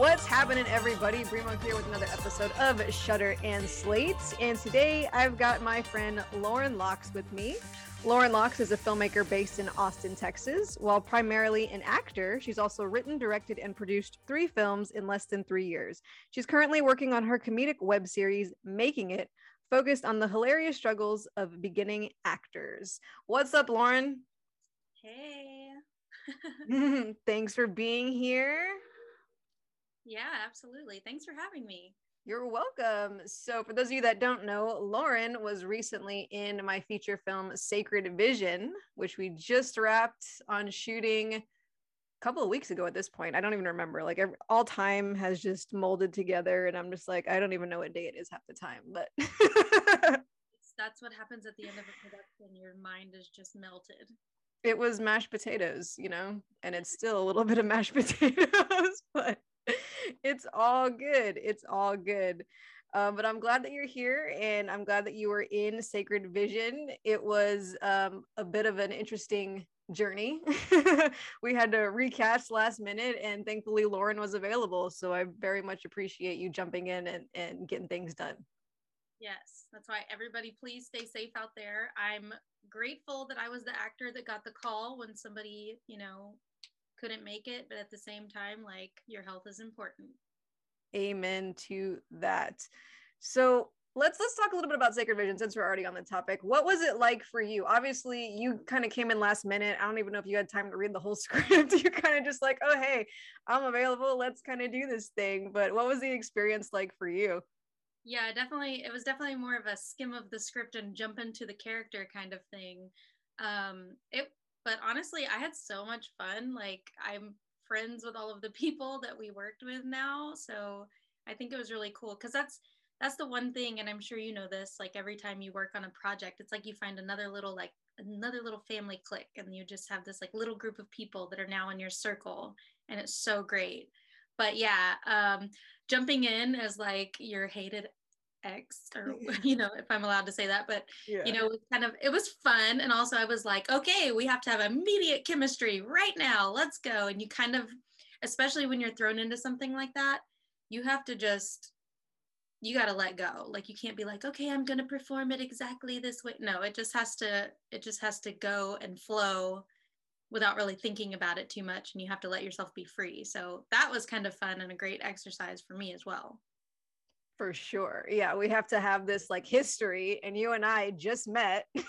What's happening, everybody? Brimo here with another episode of Shutter and Slates. And today I've got my friend Lauren Lox with me. Lauren Lox is a filmmaker based in Austin, Texas. While primarily an actor, she's also written, directed, and produced three films in less than three years. She's currently working on her comedic web series, Making It, focused on the hilarious struggles of beginning actors. What's up, Lauren? Hey. Thanks for being here. Yeah, absolutely. Thanks for having me. You're welcome. So, for those of you that don't know, Lauren was recently in my feature film Sacred Vision, which we just wrapped on shooting a couple of weeks ago at this point. I don't even remember. Like, every, all time has just molded together, and I'm just like, I don't even know what day it is half the time. But that's what happens at the end of a production. Your mind is just melted. It was mashed potatoes, you know, and it's still a little bit of mashed potatoes, but it's all good. It's all good. Um, but I'm glad that you're here and I'm glad that you were in Sacred Vision. It was um, a bit of an interesting journey. we had to recast last minute and thankfully Lauren was available. So I very much appreciate you jumping in and, and getting things done. Yes, that's why everybody please stay safe out there. I'm grateful that I was the actor that got the call when somebody, you know, couldn't make it, but at the same time, like your health is important. Amen to that. So let's let's talk a little bit about Sacred Vision since we're already on the topic. What was it like for you? Obviously, you kind of came in last minute. I don't even know if you had time to read the whole script. You're kind of just like, oh hey, I'm available. Let's kind of do this thing. But what was the experience like for you? Yeah, definitely. It was definitely more of a skim of the script and jump into the character kind of thing. Um, it but honestly, I had so much fun. Like I'm friends with all of the people that we worked with now, so I think it was really cool because that's that's the one thing, and I'm sure you know this. Like every time you work on a project, it's like you find another little like another little family clique, and you just have this like little group of people that are now in your circle, and it's so great. But yeah, um, jumping in as like your hated ex or you know if i'm allowed to say that but yeah. you know it was kind of it was fun and also i was like okay we have to have immediate chemistry right now let's go. And you kind of especially when you're thrown into something like that you have to just you got to let go. Like you can't be like okay i'm going to perform it exactly this way. No it just has to it just has to go and flow without really thinking about it too much and you have to let yourself be free. So that was kind of fun and a great exercise for me as well for sure. Yeah, we have to have this like history, and you and I just met. and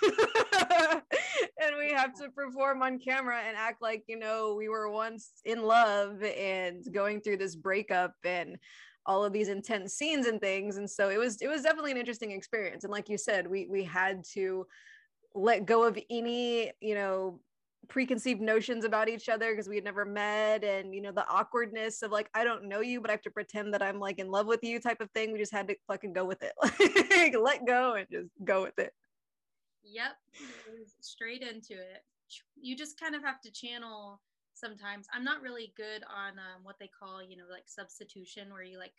we have to perform on camera and act like, you know, we were once in love and going through this breakup and all of these intense scenes and things. And so it was it was definitely an interesting experience. And like you said, we we had to let go of any, you know, preconceived notions about each other because we had never met and you know the awkwardness of like i don't know you but i have to pretend that i'm like in love with you type of thing. We just had to fucking go with it. Like let go and just go with it. Yep. Straight into it. You just kind of have to channel sometimes. I'm not really good on um, what they call you know like substitution where you like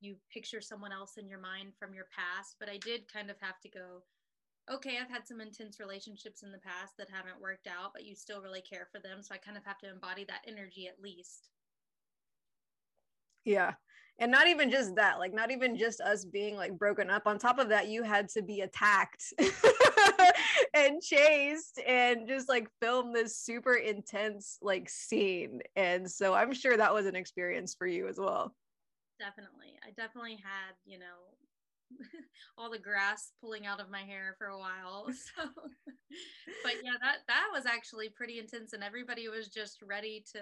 you picture someone else in your mind from your past but i did kind of have to go okay, I've had some intense relationships in the past that haven't worked out, but you still really care for them. So I kind of have to embody that energy at least. Yeah. And not even just that, like, not even just us being like broken up. On top of that, you had to be attacked and chased and just like film this super intense like scene. And so I'm sure that was an experience for you as well. Definitely. I definitely had, you know, all the grass pulling out of my hair for a while. So, but yeah, that that was actually pretty intense, and everybody was just ready to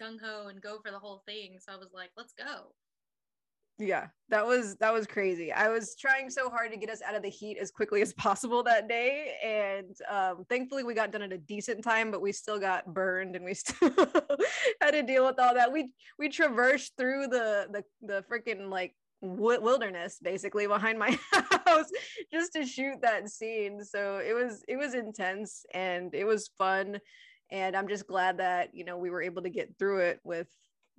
gung ho and go for the whole thing. So I was like, let's go. Yeah, that was that was crazy. I was trying so hard to get us out of the heat as quickly as possible that day, and um, thankfully we got done at a decent time. But we still got burned, and we still had to deal with all that. We we traversed through the the the freaking like wilderness basically behind my house just to shoot that scene. So it was it was intense and it was fun. And i'm just glad that you know we were able to get through it with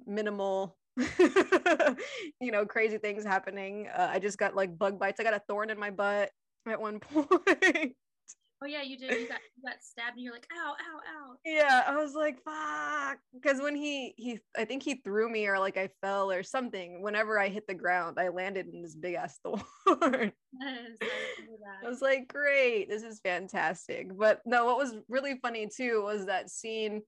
minimal you know crazy things happening. Uh, i just got like bug bites. I got a thorn in my butt at one point Oh yeah, you did. You got you got stabbed, and you're like, ow, ow, ow. Yeah, I was like, fuck, because when he he, I think he threw me or like I fell or something. Whenever I hit the ground, I landed in this big ass thorn. Yes, I, I was like, great, this is fantastic. But no, what was really funny too was that scene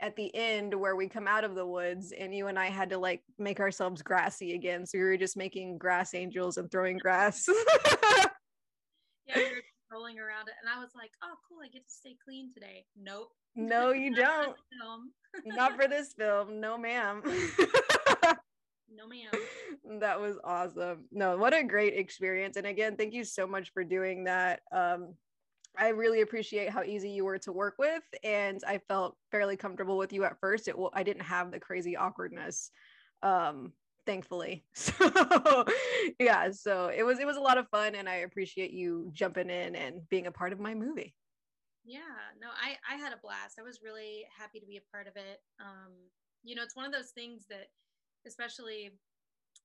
at the end where we come out of the woods and you and I had to like make ourselves grassy again. So we were just making grass angels and throwing grass. yeah, we were rolling around it, and I was like, oh, cool, I get to stay clean today. Nope. No, you don't. Not for this film. No, ma'am. No, ma'am. that was awesome. No, what a great experience. And again, thank you so much for doing that. Um, I really appreciate how easy you were to work with, and I felt fairly comfortable with you at first. It I didn't have the crazy awkwardness, um, thankfully. So yeah, so it was it was a lot of fun, and I appreciate you jumping in and being a part of my movie. Yeah, no, I I had a blast. I was really happy to be a part of it. Um, you know, it's one of those things that, especially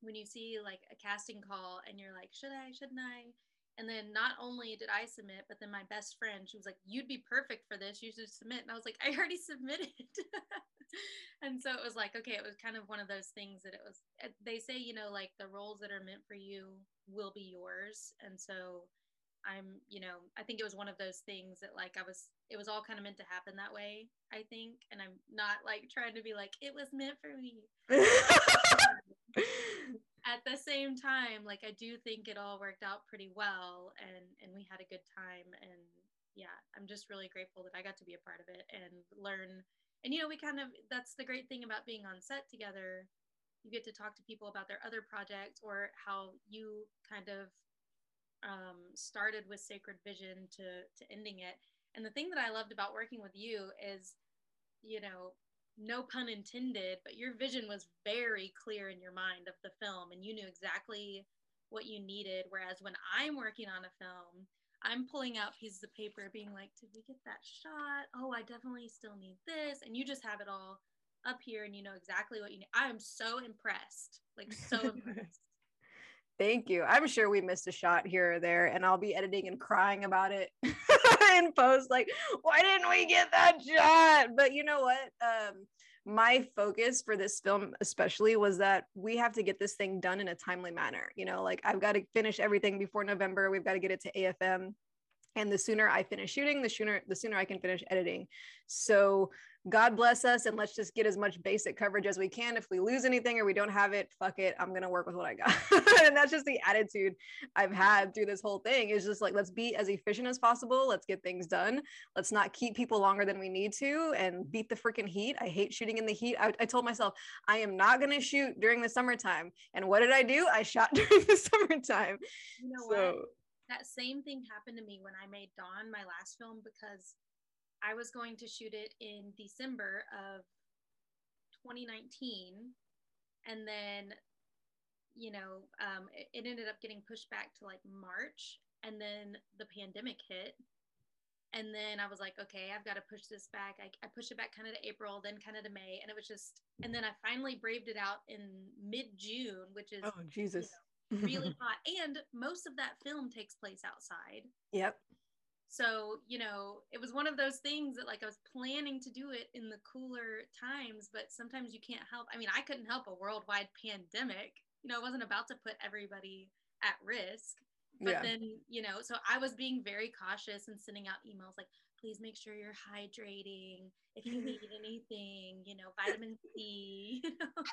when you see like a casting call and you're like, should I, shouldn't I? And then not only did I submit, but then my best friend, she was like, you'd be perfect for this. You should submit. And I was like, I already submitted. and so it was like, okay, it was kind of one of those things that it was, eh, they say, you know, like the roles that are meant for you will be yours. And so I'm, you know, I think it was one of those things that like I was, it was all kind of meant to happen that way, I think. And I'm not like trying to be like, it was meant for me. At the same time, like I do think it all worked out pretty well and and we had a good time and yeah, I'm just really grateful that I got to be a part of it and learn and you know, we kind of that's the great thing about being on set together. You get to talk to people about their other projects or how you kind of um, started with Sacred Vision to to ending it. And the thing that I loved about working with you is, you know, no pun intended, but your vision was very clear in your mind of the film, and you knew exactly what you needed. Whereas when I'm working on a film, I'm pulling out pieces of paper, being like, "Did we get that shot? Oh, I definitely still need this," and you just have it all up here, and you know exactly what you need. I am so impressed, like so impressed. Thank you. I'm sure we missed a shot here or there, and I'll be editing and crying about it in post. Like, why didn't we get that shot? But you know what? Um, my focus for this film, especially, was that we have to get this thing done in a timely manner. You know, like I've got to finish everything before November. We've got to get it to AFM and the sooner i finish shooting the sooner the sooner i can finish editing so god bless us and let's just get as much basic coverage as we can. If we lose anything or we don't have it fuck it i'm gonna work with what i got. And that's just the attitude i've had through this whole thing is just like let's be as efficient as possible. Let's get things done. Let's not keep people longer than we need to and beat the freaking heat. I hate shooting in the heat. I, I told myself i am not gonna shoot during the summertime. And what did i do? I shot during the summertime. You know so what? That same thing happened to me when I made Dawn, my last film, because I was going to shoot it in December of 2019. And then, you know, um, it, it ended up getting pushed back to like March. And then the pandemic hit. And then I was like, okay, I've got to push this back. I, I pushed it back kind of to April, then kind of to May. And it was just, and then I finally braved it out in mid June, which is oh jesus really hot. And most of that film takes place outside. yep So, you know, it was one of those things that like I was planning to do it in the cooler times, but sometimes you can't help. I mean, I couldn't help a worldwide pandemic. You know, I wasn't about to put everybody at risk. But Yeah. then, you know, so I was being very cautious and sending out emails like, please make sure you're hydrating. If you need anything, you know, vitamin C. you know.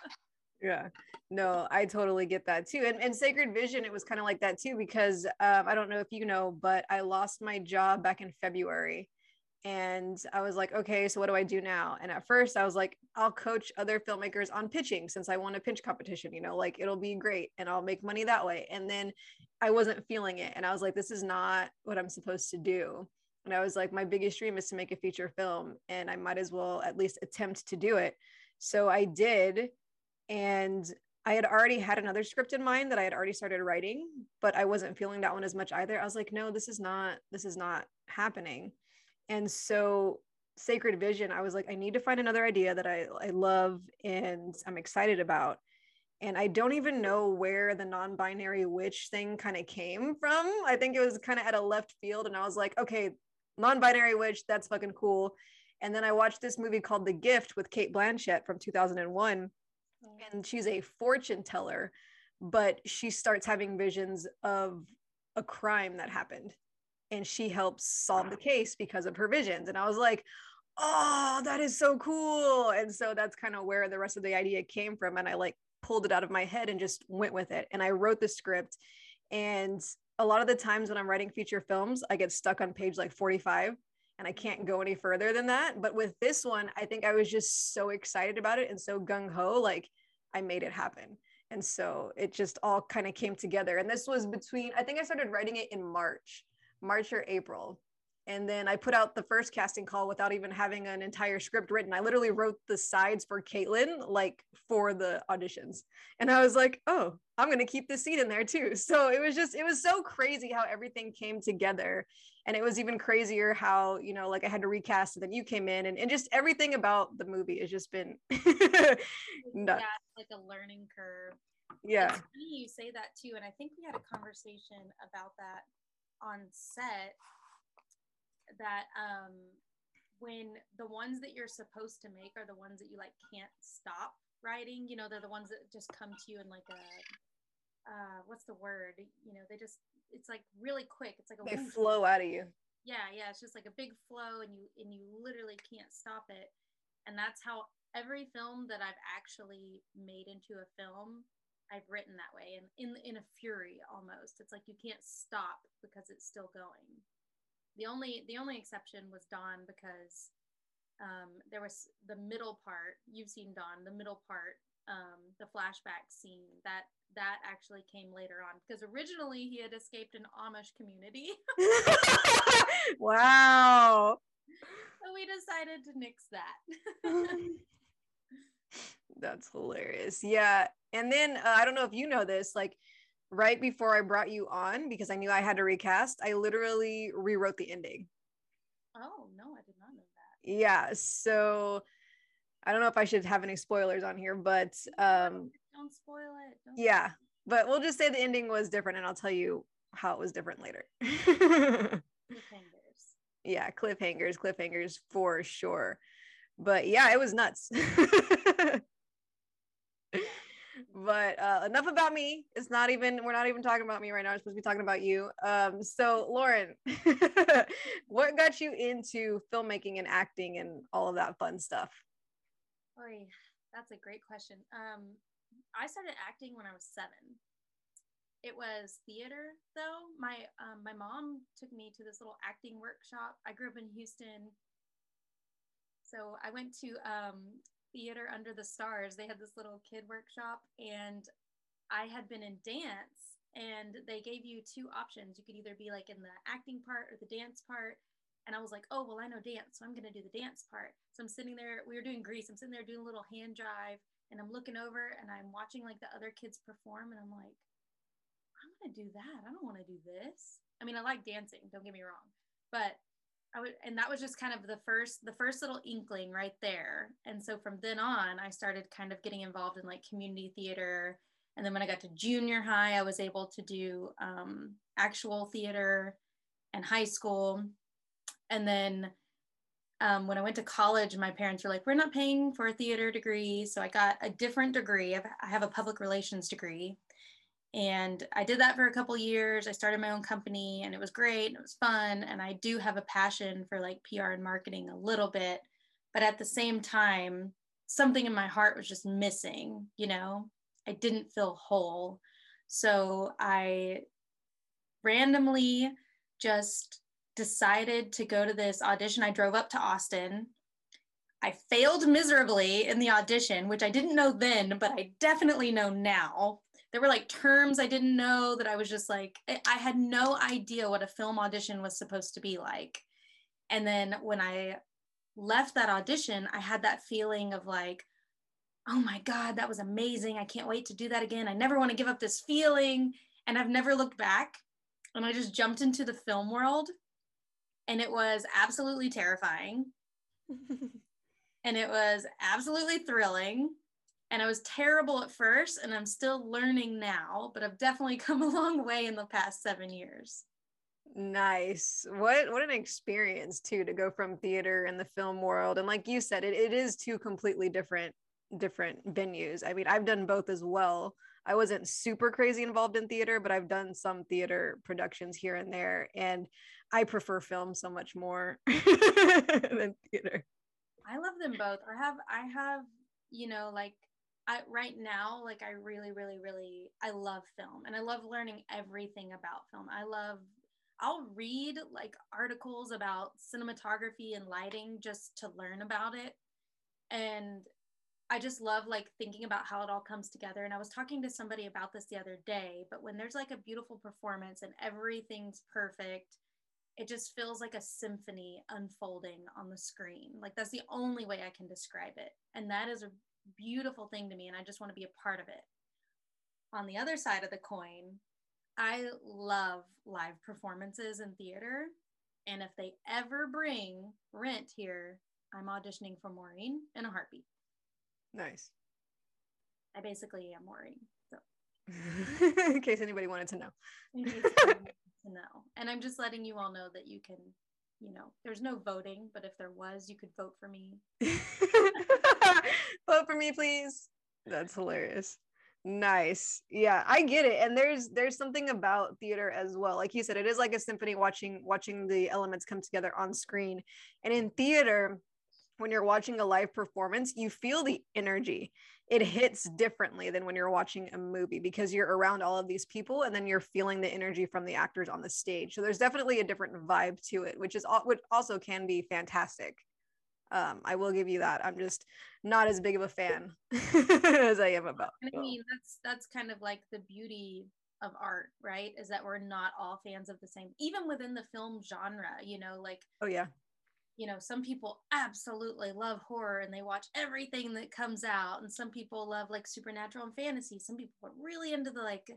Yeah, no, I totally get that too. And, and Sacred Vision, it was kind of like that too, because um, I don't know if you know, but I lost my job back in February. And I was like, okay, so what do I do now? And at first I was like, I'll coach other filmmakers on pitching since I won a pitch competition, you know, like it'll be great and I'll make money that way. And then I wasn't feeling it. And I was like, this is not what I'm supposed to do. And I was like, my biggest dream is to make a feature film and I might as well at least attempt to do it. So I did and I had already had another script in mind that I had already started writing, but I wasn't feeling that one as much either. I was like, no, this is not this is not happening. And so Sacred Vision, I was like, I need to find another idea that I, I love and I'm excited about. And I don't even know where the non-binary witch thing kind of came from. I think it was kind of at a left field. And I was like, okay, non-binary witch. That's fucking cool. And then I watched this movie called The Gift with Cate Blanchett from 2001. And she's a fortune teller, but she starts having visions of a crime that happened. And she helps solve the case because of her visions. And I was like, oh, that is so cool. And so that's kind of where the rest of the idea came from. And I like pulled it out of my head and just went with it. And I wrote the script. And a lot of the times when I'm writing feature films, I get stuck on page like 45 and I can't go any further than that. But with this one, I think I was just so excited about it and so gung ho, like I made it happen. And so it just all kind of came together. And this was between, I think I started writing it in March, March or April and then I put out the first casting call without even having an entire script written. I literally wrote the sides for Caitlin, like for the auditions. And I was like, oh, I'm going to keep the seat in there too. So it was just, it was so crazy how everything came together. And it was even crazier how, you know, like I had to recast and then you came in and, and just everything about the movie has just been nuts. Yeah, like a learning curve. Yeah. It's funny you say that too. And I think we had a conversation about that on set that um when the ones that you're supposed to make are the ones that you like can't stop writing you know they're the ones that just come to you in like a uh what's the word? You know they just it's like really quick. It's like a they flow out of you. Yeah yeah. It's just like a big flow and you and you literally can't stop it. And that's how every film that i've actually made into a film i've written that way and in in a fury almost. It's like you can't stop because it's still going the only the only exception was Dawn because um, there was the middle part. You've seen Dawn, the middle part, um, the flashback scene that that actually came later on because originally he had escaped an Amish community. wow. So we decided to nix that. That's hilarious. Yeah. And then uh, I don't know if you know this, like right before I brought you on because I knew I had to recast, I literally rewrote the ending. Oh, no, I did not know that. Yeah. So I don't know if I should have any spoilers on here, but um don't spoil it. Don't yeah. But we'll just say the ending was different and I'll tell you how it was different later. cliffhangers. Yeah, cliffhangers, cliffhangers for sure. But yeah, it was nuts. but uh, enough about me. It's not even we're not even talking about me right now. We're supposed to be talking about you. Um, so lauren what got you into filmmaking and acting and all of that fun stuff? Oy, that's a great question. Um, i started acting when i was seven. It was theater though. My um, my mom took me to this little acting workshop. I grew up in houston. So i went to um, Theater Under the Stars. They had this little kid workshop, and I had been in dance, and they gave you two options. You could either be like in the acting part or the dance part. And I was like, oh, well, I know dance, so I'm going to do the dance part. So I'm sitting there, we were doing Grease. I'm sitting there doing a little hand drive and I'm looking over and I'm watching like the other kids perform, and I'm like, I'm going to do that. I don't want to do this. I mean, I like dancing, don't get me wrong. But I would, and that was just kind of the first, the first little inkling right there. And so from then on, I started kind of getting involved in like community theater. And then when I got to junior high, I was able to do um, actual theater and high school. And then um, when I went to college, my parents were like, we're not paying for a theater degree. So I got a different degree. I have a public relations degree and i did that for a couple years. I started my own company and it was great and it was fun. And i do have a passion for like pr and marketing a little bit but at the same time something in my heart was just missing you know? I didn't feel whole. So i randomly just decided to go to this audition. I drove up to austin. I failed miserably in the audition, which I didn't know then, but I definitely know now there were like terms I didn't know that I was just like, I had no idea what a film audition was supposed to be like. And then when I left that audition, I had that feeling of like, oh my God, that was amazing. I can't wait to do that again. I never want to give up this feeling. And I've never looked back. And I just jumped into the film world. And it was absolutely terrifying. and it was absolutely thrilling and I was terrible at first, and I'm still learning now, but I've definitely come a long way in the past seven years. Nice. What what an experience too to go from theater and the film world. And like you said, it, it is two completely different different venues. I mean, I've done both as well. I wasn't super crazy involved in theater, but I've done some theater productions here and there. And I prefer film so much more than theater. I love them both. I have I have, you know, like I right now, like I really, really, really I love film and I love learning everything about film. I love I'll read like articles about cinematography and lighting just to learn about it. And I just love like thinking about how it all comes together. And I was talking to somebody about this the other day, but when there's like a beautiful performance and everything's perfect, it just feels like a symphony unfolding on the screen. Like that's the only way I can describe it. And that is a beautiful thing to me. And I just want to be a part of it. On the other side of the coin, I love live performances in theater. And if they ever bring Rent here, I'm auditioning for Maureen in a heartbeat. Nice. I basically am Maureen. So. in case anybody wanted to know. to know. And I'm just letting you all know that you can, you know, there's no voting, but if there was, you could vote for me. vote for me, please. That's hilarious. Nice. Yeah, I get it. And there's there's something about theater as well. Like you said, it is like a symphony watching watching the elements come together on screen. And in theater, when you're watching a live performance, you feel the energy. It hits differently than when you're watching a movie because you're around all of these people and then you're feeling the energy from the actors on the stage. So there's definitely a different vibe to it, which is which also can be fantastic. Um, I will give you that. I'm just not as big of a fan as I am about. I mean, that's that's kind of like the beauty of art, right? Is that we're not all fans of the same, even within the film genre. You know, like oh yeah, you know, some people absolutely love horror and they watch everything that comes out, and some people love like supernatural and fantasy. Some people are really into the like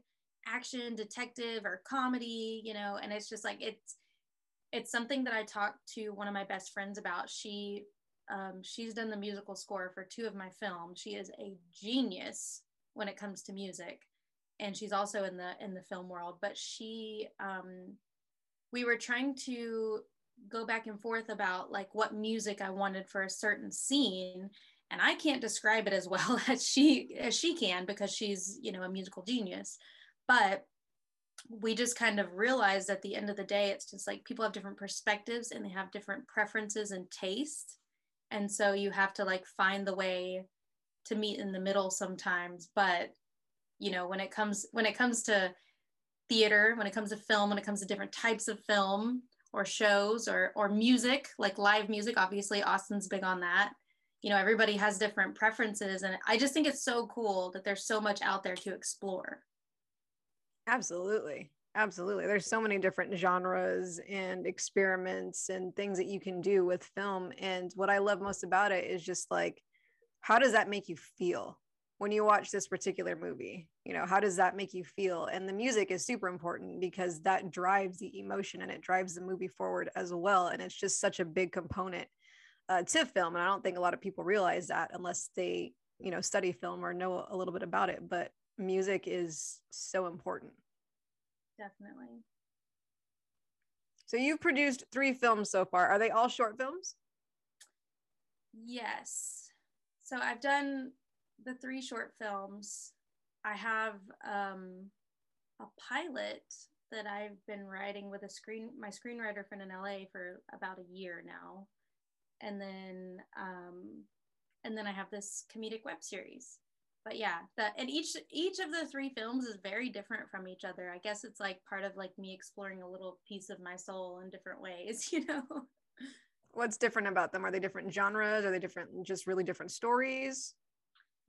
action, detective, or comedy. You know, and it's just like it's it's something that I talked to one of my best friends about. She um, she's done the musical score for two of my films. She is a genius when it comes to music, and she's also in the in the film world. But she, um, we were trying to go back and forth about like what music I wanted for a certain scene, and I can't describe it as well as she as she can because she's you know a musical genius, but we just kind of realized at the end of the day it's just like people have different perspectives and they have different preferences and tastes. And so you have to like find the way to meet in the middle sometimes. But you know when it comes when it comes to theater when it comes to film when it comes to different types of film or shows or or music like live music obviously austin's big on that you know everybody has different preferences and i just think it's so cool that there's so much out there to explore absolutely Absolutely. There's so many different genres and experiments and things that you can do with film. And what I love most about it is just like, how does that make you feel when you watch this particular movie? You know, how does that make you feel? And the music is super important because that drives the emotion and it drives the movie forward as well. And it's just such a big component uh, to film. And I don't think a lot of people realize that unless they, you know, study film or know a little bit about it. But music is so important definitely. So you've produced three films so far. Are they all short films? Yes. So I've done the three short films. I have um, a pilot that I've been writing with a screen my screenwriter friend in LA for about a year now, and then um, and then I have this comedic web series. But yeah that and each each of the three films is very different from each other. I guess it's like part of like me exploring a little piece of my soul in different ways you know? What's different about them? Are they different genres? Are they different just really different stories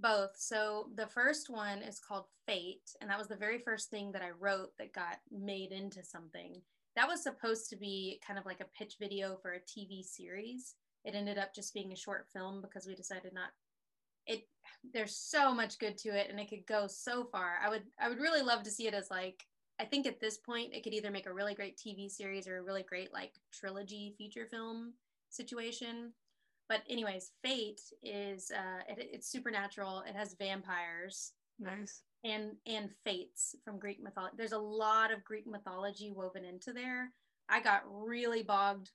both. So the first one is called fate and that was the very first thing that i wrote that got made into something. That was supposed to be kind of like a pitch video for a tv series. It ended up just being a short film because we decided not it there's so much good to it and it could go so far. I would i would really love to see it as like i think at this point it could either make a really great tv series or a really great like trilogy feature film situation but anyways fate is uh it, it's supernatural it has vampires nice and and fates from greek mythology there's a lot of greek mythology woven into there I got really bogged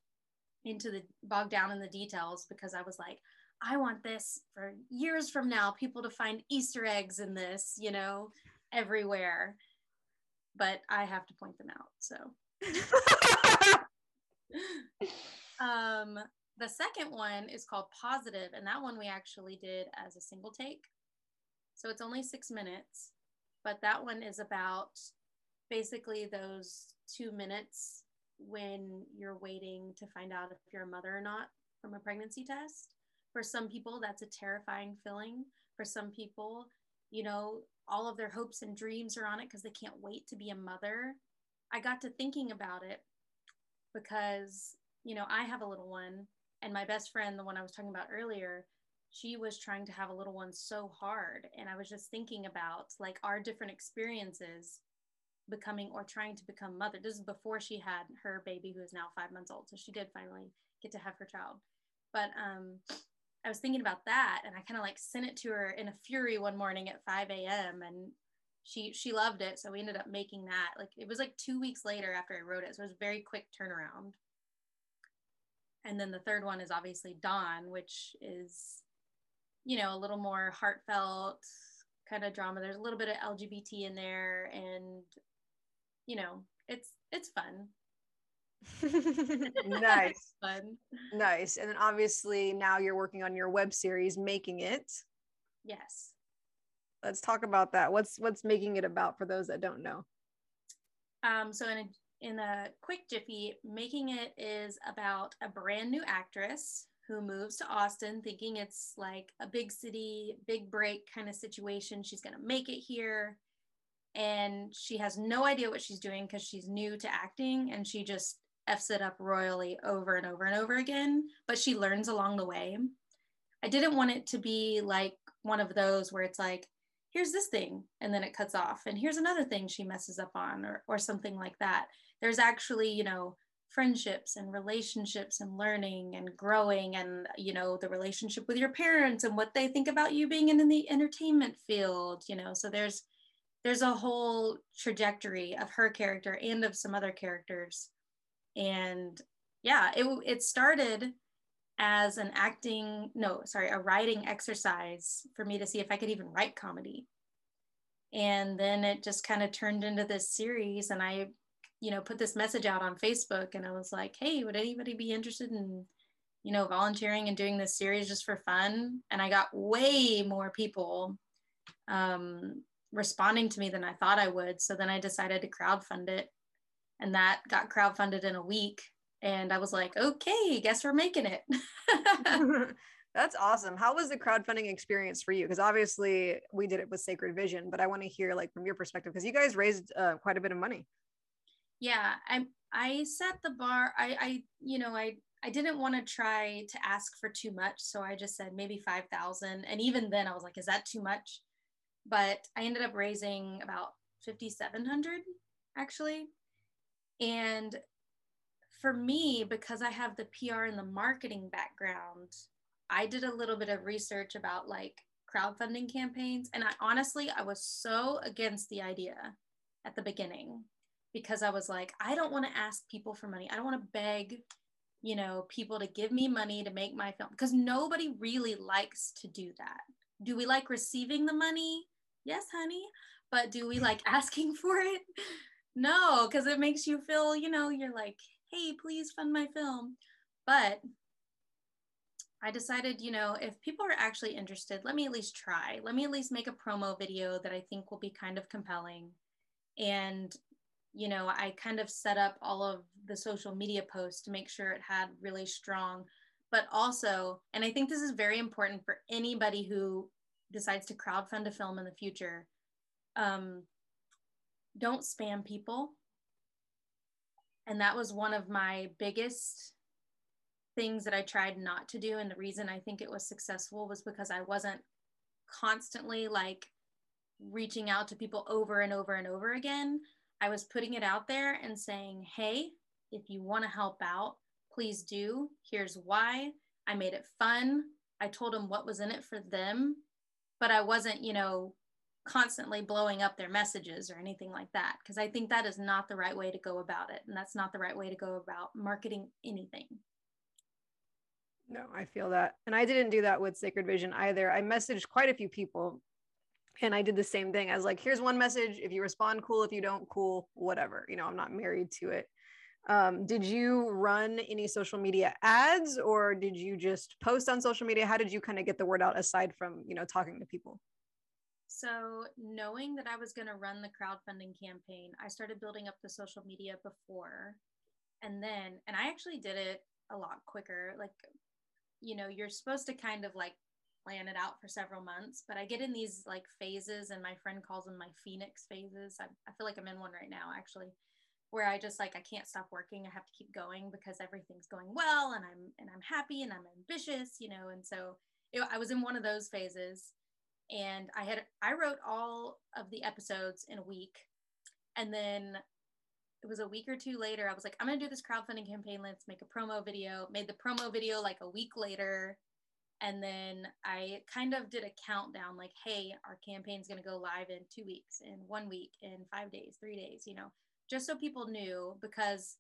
into the bogged down in the details because I was like, I want this for years from now, people to find Easter eggs in this, you know, everywhere. But I have to point them out. So um the second one is called Positive, and that one we actually did as a single take. So it's only six minutes, but that one is about basically those two minutes when you're waiting to find out if you're a mother or not from a pregnancy test. For some people, that's a terrifying feeling. For some people, you know, all of their hopes and dreams are on it because they can't wait to be a mother. I got to thinking about it because, you know, I have a little one and my best friend, the one I was talking about earlier, she was trying to have a little one so hard. And I was just thinking about like our different experiences becoming or trying to become mother. This is before she had her baby, who is now five months old. So she did finally get to have her child. But um, I was thinking about that, and I kind of like sent it to her in a fury one morning at 5 a.m. and she she loved it. So we ended up making that. Like it was like two weeks later after I wrote it, so it was a very quick turnaround and then the third one is obviously dawn which is you know a little more heartfelt kind of drama. There's a little bit of lgbt in there and you know it's it's fun. Nice. Fun. Nice. And then obviously now you're working on your web series making it. Yes. Let's talk about that. What's what's making it about for those that don't know? Um so in in a quick jiffy, making it is about a brand new actress who moves to Austin thinking it's like a big city, big break kind of situation. She's going to make it here. And she has no idea what she's doing because she's new to acting and she just F's it up royally over and over and over again. But she learns along the way. I didn't want it to be like one of those where it's like, here's this thing and then it cuts off and here's another thing she messes up on or, or something like that. There's actually you know friendships and relationships and learning and growing and you know the relationship with your parents and what they think about you being in the entertainment field you know. So there's there's a whole trajectory of her character and of some other characters. And yeah it, it started as an acting no sorry a writing exercise for me to see if i could even write comedy and then it just kind of turned into this series and i you know, put this message out on Facebook and I was like, hey, would anybody be interested in, you know, volunteering and doing this series just for fun? And I got way more people um, responding to me than I thought I would. So then I decided to crowdfund it. And that got crowdfunded in a week. And I was like, okay, guess we're making it. That's awesome. How was the crowdfunding experience for you? Because obviously we did it with Sacred Vision, but I want to hear like from your perspective because you guys raised uh, quite a bit of money yeah i i set the bar i i you know i i didn't want to try to ask for too much so i just said maybe 5000 and even then i was like is that too much but i ended up raising about 5700 actually and for me because i have the pr and the marketing background i did a little bit of research about like crowdfunding campaigns and i honestly i was so against the idea at the beginning because I was like, I don't want to ask people for money. I don't want to beg, you know, people to give me money to make my film because nobody really likes to do that. Do we like receiving the money? Yes, honey. But do we like asking for it? No, because it makes you feel, you know, you're like, hey, please fund my film. But I decided, you know, if people are actually interested, let me at least try. Let me at least make a promo video that I think will be kind of compelling. And you know, I kind of set up all of the social media posts to make sure it had really strong, but also, and I think this is very important for anybody who decides to crowdfund a film in the future. Um, don't spam people. And that was one of my biggest things that I tried not to do. And the reason I think it was successful was because I wasn't constantly like reaching out to people over and over and over again. I was putting it out there and saying, hey, if you want to help out, please do. Here's why. I made it fun. I told them what was in it for them, but I wasn't, you know, constantly blowing up their messages or anything like that because I think that is not the right way to go about it and that's not the right way to go about marketing anything. No, I feel that. And I didn't do that with Sacred Vision either. I messaged quite a few people and I did the same thing. I was like, here's one message. If you respond, cool. If you don't, cool, whatever. You know, I'm not married to it. Um, did you run any social media ads or did you just post on social media? How did you kind of get the word out aside from, you know, talking to people? So, knowing that I was going to run the crowdfunding campaign, I started building up the social media before. And then, and I actually did it a lot quicker. Like, you know, you're supposed to kind of like plan it out for several months, but I get in these like phases, and my friend calls them my phoenix phases. I, I feel like I'm in one right now, actually, where I just like I can't stop working. I have to keep going because everything's going well, and I'm and I'm happy and I'm ambitious, you know. And so it, I was in one of those phases, and I had I wrote all of the episodes in a week, and then it was a week or two later. I was like, I'm gonna do this crowdfunding campaign. Let's make a promo video. Made the promo video like a week later and then I kind of did a countdown like, hey, our campaign's going to go live in two weeks, in one week, in five days, three days, you know, just so people knew because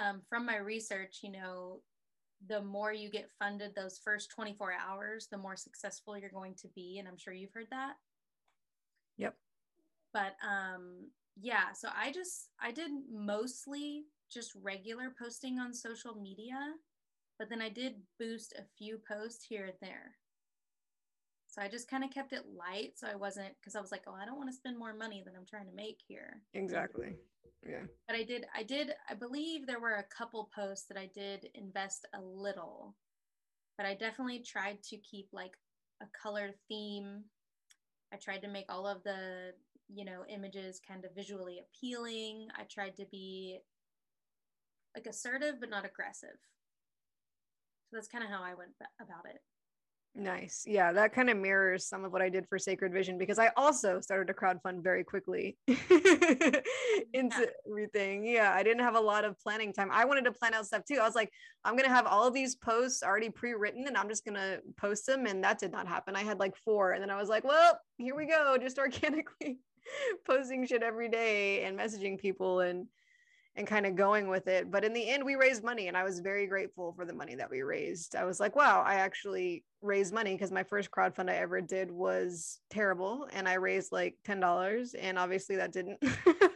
um, from my research, you know, the more you get funded those first 24 hours, the more successful you're going to be. And I'm sure you've heard that. Yep. But um, yeah, so I just, I did mostly just regular posting on social media but then I did boost a few posts here and there. So I just kind of kept it light. So I wasn't, because I was like, oh, I don't want to spend more money than I'm trying to make here. Exactly. Yeah. But I did, I did, I believe there were a couple posts that I did invest a little, but I definitely tried to keep like a color theme. I tried to make all of the, you know, images kind of visually appealing. I tried to be like assertive, but not aggressive So that's kind of how I went about it. Nice. Yeah, that kind of mirrors some of what I did for Sacred Vision because I also started to crowdfund very quickly into yeah. everything. Yeah, I didn't have a lot of planning time. I wanted to plan out stuff too. I was like, I'm going to have all of these posts already pre written and I'm just going to post them. And that did not happen. I had like four. And then I was like, well, here we go, just organically posting shit every day and messaging people. And and kind of going with it. But in the end, we raised money and I was very grateful for the money that we raised. I was like, wow, I actually raised money because my first crowdfund I ever did was terrible and I raised like $10 and obviously that didn't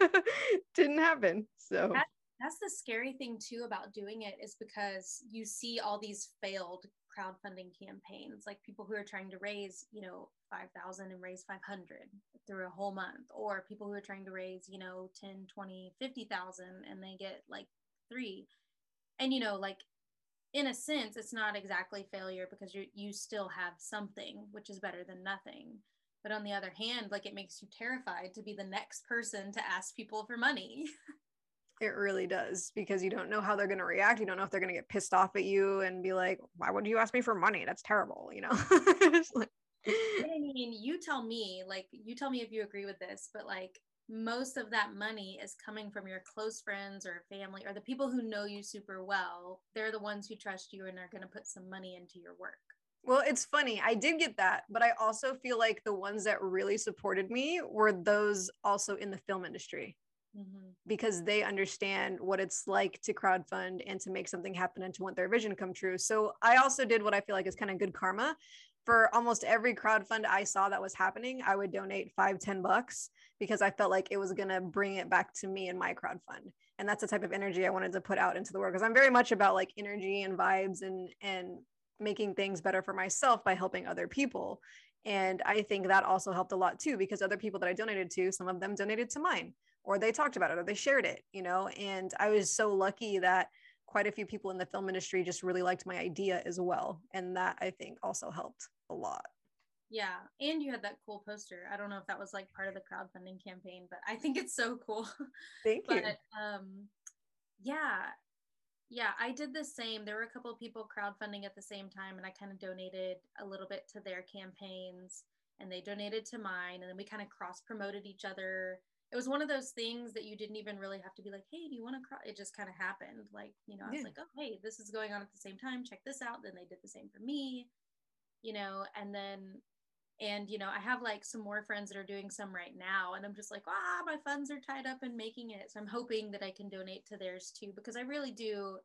didn't happen. So that, that's the scary thing too about doing it is because you see all these failed crowdfunding campaigns like people who are trying to raise you know 5000 and raise 500 through a whole month or people who are trying to raise you know 10 20 50000 and they get like three and you know like in a sense it's not exactly failure because you you still have something which is better than nothing but on the other hand like it makes you terrified to be the next person to ask people for money It really does because you don't know how they're going to react. You don't know if they're going to get pissed off at you and be like, "Why would you ask me for money? That's terrible," you know. like, I mean, you tell me, like, you tell me if you agree with this, but like, most of that money is coming from your close friends or family or the people who know you super well. They're the ones who trust you and are going to put some money into your work. Well, it's funny. I did get that, but I also feel like the ones that really supported me were those also in the film industry mm-hmm. because they understand what it's like to crowdfund and to make something happen and to want their vision come true. So I also did what I feel like is kind of good karma. For almost every crowdfund I saw that was happening, I would donate five, ten bucks because I felt like it was going to bring it back to me and my crowdfund. And that's the type of energy I wanted to put out into the world because I'm very much about like energy and vibes and, and making things better for myself by helping other people. And I think that also helped a lot too, because other people that I donated to, some of them donated to mine or they talked about it or they shared it, you know. And I was so lucky that quite a few people in the film industry just really liked my idea as well. And that I think also helped a lot. Yeah. And you had that cool poster. I don't know if that was like part of the crowdfunding campaign, but I think it's so cool. Thank but, you. Um, yeah. Yeah, I did the same. There were a couple of people crowdfunding at the same time, and I kind of donated a little bit to their campaigns, and they donated to mine, and then we kind of cross promoted each other it was one of those things that you didn't even really have to be like, hey, do you want to cry? It just kind of happened. Like, you know, I was yeah. like, oh, hey, this is going on at the same time. Check this out. Then they did the same for me, you know, and then and you know i have like some more friends that are doing some right now and i'm just like ah my funds are tied up in making it. So i'm hoping that i can donate to theirs too because i really do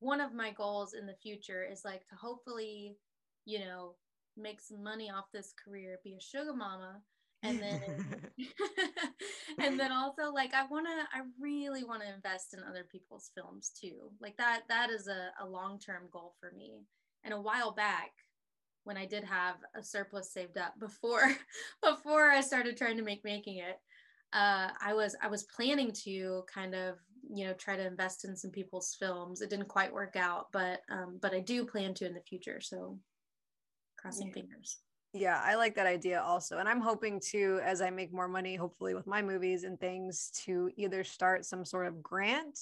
one of my goals in the future is like to hopefully you know make some money off this career be a sugar mama and then and then also like i want to i really want to invest in other people's films too. Like that that is a, a long-term goal for me. And a while back when I did have a surplus saved up before before I started trying to make making it. Uh, I was I was planning to kind of you know try to invest in some people's films. It didn't quite work out, but um, but I do plan to in the future. So crossing yeah. fingers. Yeah, I like that idea also. And I'm hoping to, as I make more money, hopefully with my movies and things, to either start some sort of grant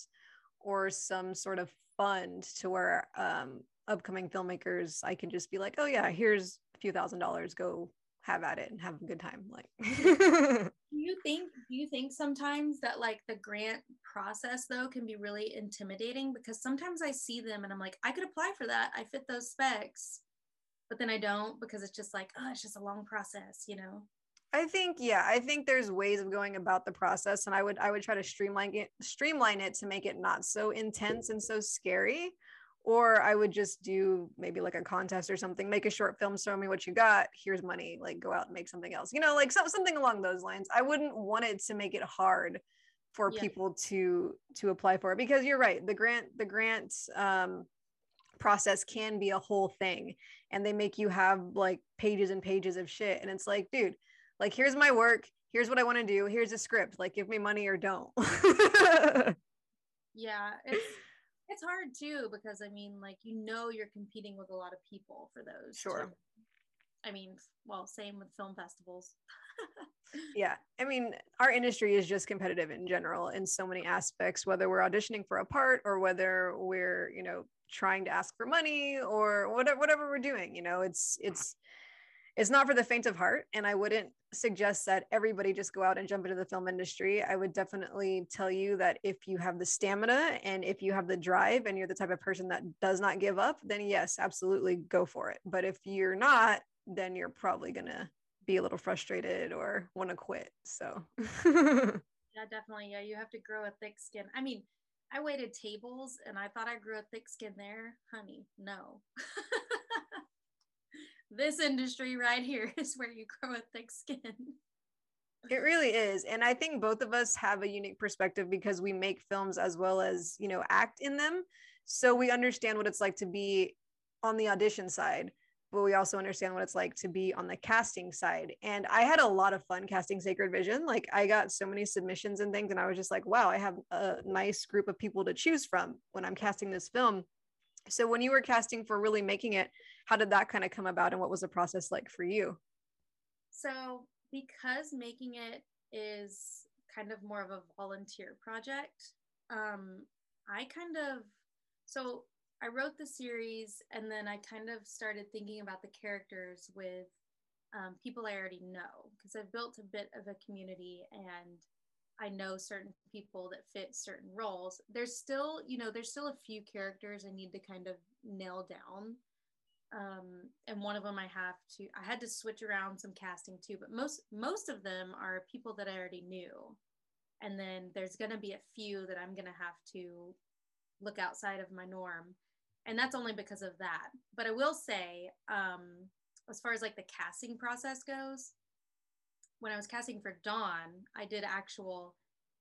or some sort of fund to where um, upcoming filmmakers, I can just be like, oh yeah, here's a few thousand dollars, go have at it and have a good time. Like do you think do you think sometimes that like the grant process though can be really intimidating because sometimes I see them and I'm like, I could apply for that. I fit those specs. But then I don't because it's just like, oh, it's just a long process, you know. I think yeah, I think there's ways of going about the process and I would I would try to streamline it streamline it to make it not so intense and so scary or I would just do maybe like a contest or something, make a short film, show me what you got. Here's money, like go out and make something else, you know, like so, something along those lines. I wouldn't want it to make it hard for yeah. people to to apply for it because you're right. The grant the grant um, process can be a whole thing, and they make you have like pages and pages of shit, and it's like, dude, like here's my work, here's what I want to do, here's a script, like give me money or don't. yeah, it's it's hard too because I mean, like you know, you're competing with a lot of people for those. Sure. Too. I mean, well, same with film festivals. yeah. I mean, our industry is just competitive in general in so many aspects, whether we're auditioning for a part or whether we're, you know, trying to ask for money or whatever whatever we're doing. You know, it's it's it's not for the faint of heart and i wouldn't suggest that everybody just go out and jump into the film industry. I would definitely tell you that if you have the stamina and if you have the drive and you're the type of person that does not give up then yes absolutely go for it. But if you're not then you're probably going to be a little frustrated or want to quit so. Yeah definitely. Yeah you have to grow a thick skin. I mean i waited tables and i thought i grew a thick skin there. Honey no this industry right here is where you grow a thick skin. It really is. And I think both of us have a unique perspective because we make films as well as, you know, act in them. So we understand what it's like to be on the audition side, but we also understand what it's like to be on the casting side. And I had a lot of fun casting Sacred Vision. Like I got so many submissions and things, and I was just like, wow, I have a nice group of people to choose from when I'm casting this film. So when you were casting for really making it, how did that kind of come about and what was the process like for you? So because making it is kind of more of a volunteer project um i kind of so i wrote the series and then i kind of started thinking about the characters with um, people i already know because i've built a bit of a community and I know certain people that fit certain roles. There's still, you know, there's still a few characters I need to kind of nail down um, and one of them I have to I had to switch around some casting too, but most most of them are people that I already knew, and then there's gonna be a few that I'm gonna have to look outside of my norm, and that's only because of that. But I will say, um, as far as like the casting process goes, when I was casting for Dawn, I did actual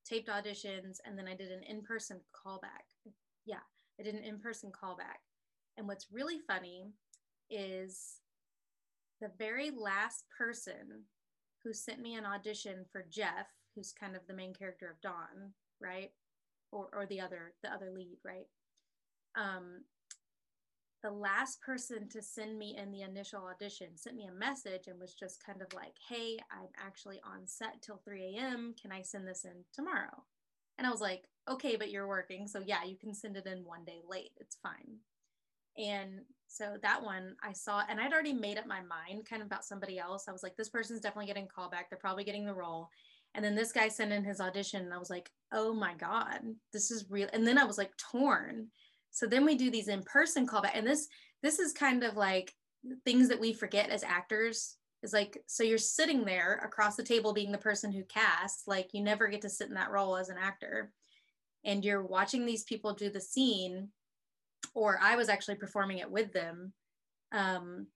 taped auditions, and then I did an in-person callback. Yeah, I did an in-person callback. And what's really funny is the very last person who sent me an audition for Jeff, who's kind of the main character of Dawn, right? Or, or the other the other lead, right? Um, the last person to send me in the initial audition sent me a message and was just kind of like, "Hey, I'm actually on set till 3 a.m. Can I send this in tomorrow?" And I was like, "Okay, but you're working, so yeah, you can send it in one day late. It's fine." And so that one I saw, and I'd already made up my mind kind of about somebody else. I was like, this person's definitely getting called back. They're probably getting the role. And then this guy sent in his audition, and I was like, oh my God, this is real. And then I was like torn. So then we do these in-person callback. And this this is kind of like things that we forget as actors is like so you're sitting there across the table being the person who casts like you never get to sit in that role as an actor and you're watching these people do the scene or i was actually performing it with them um,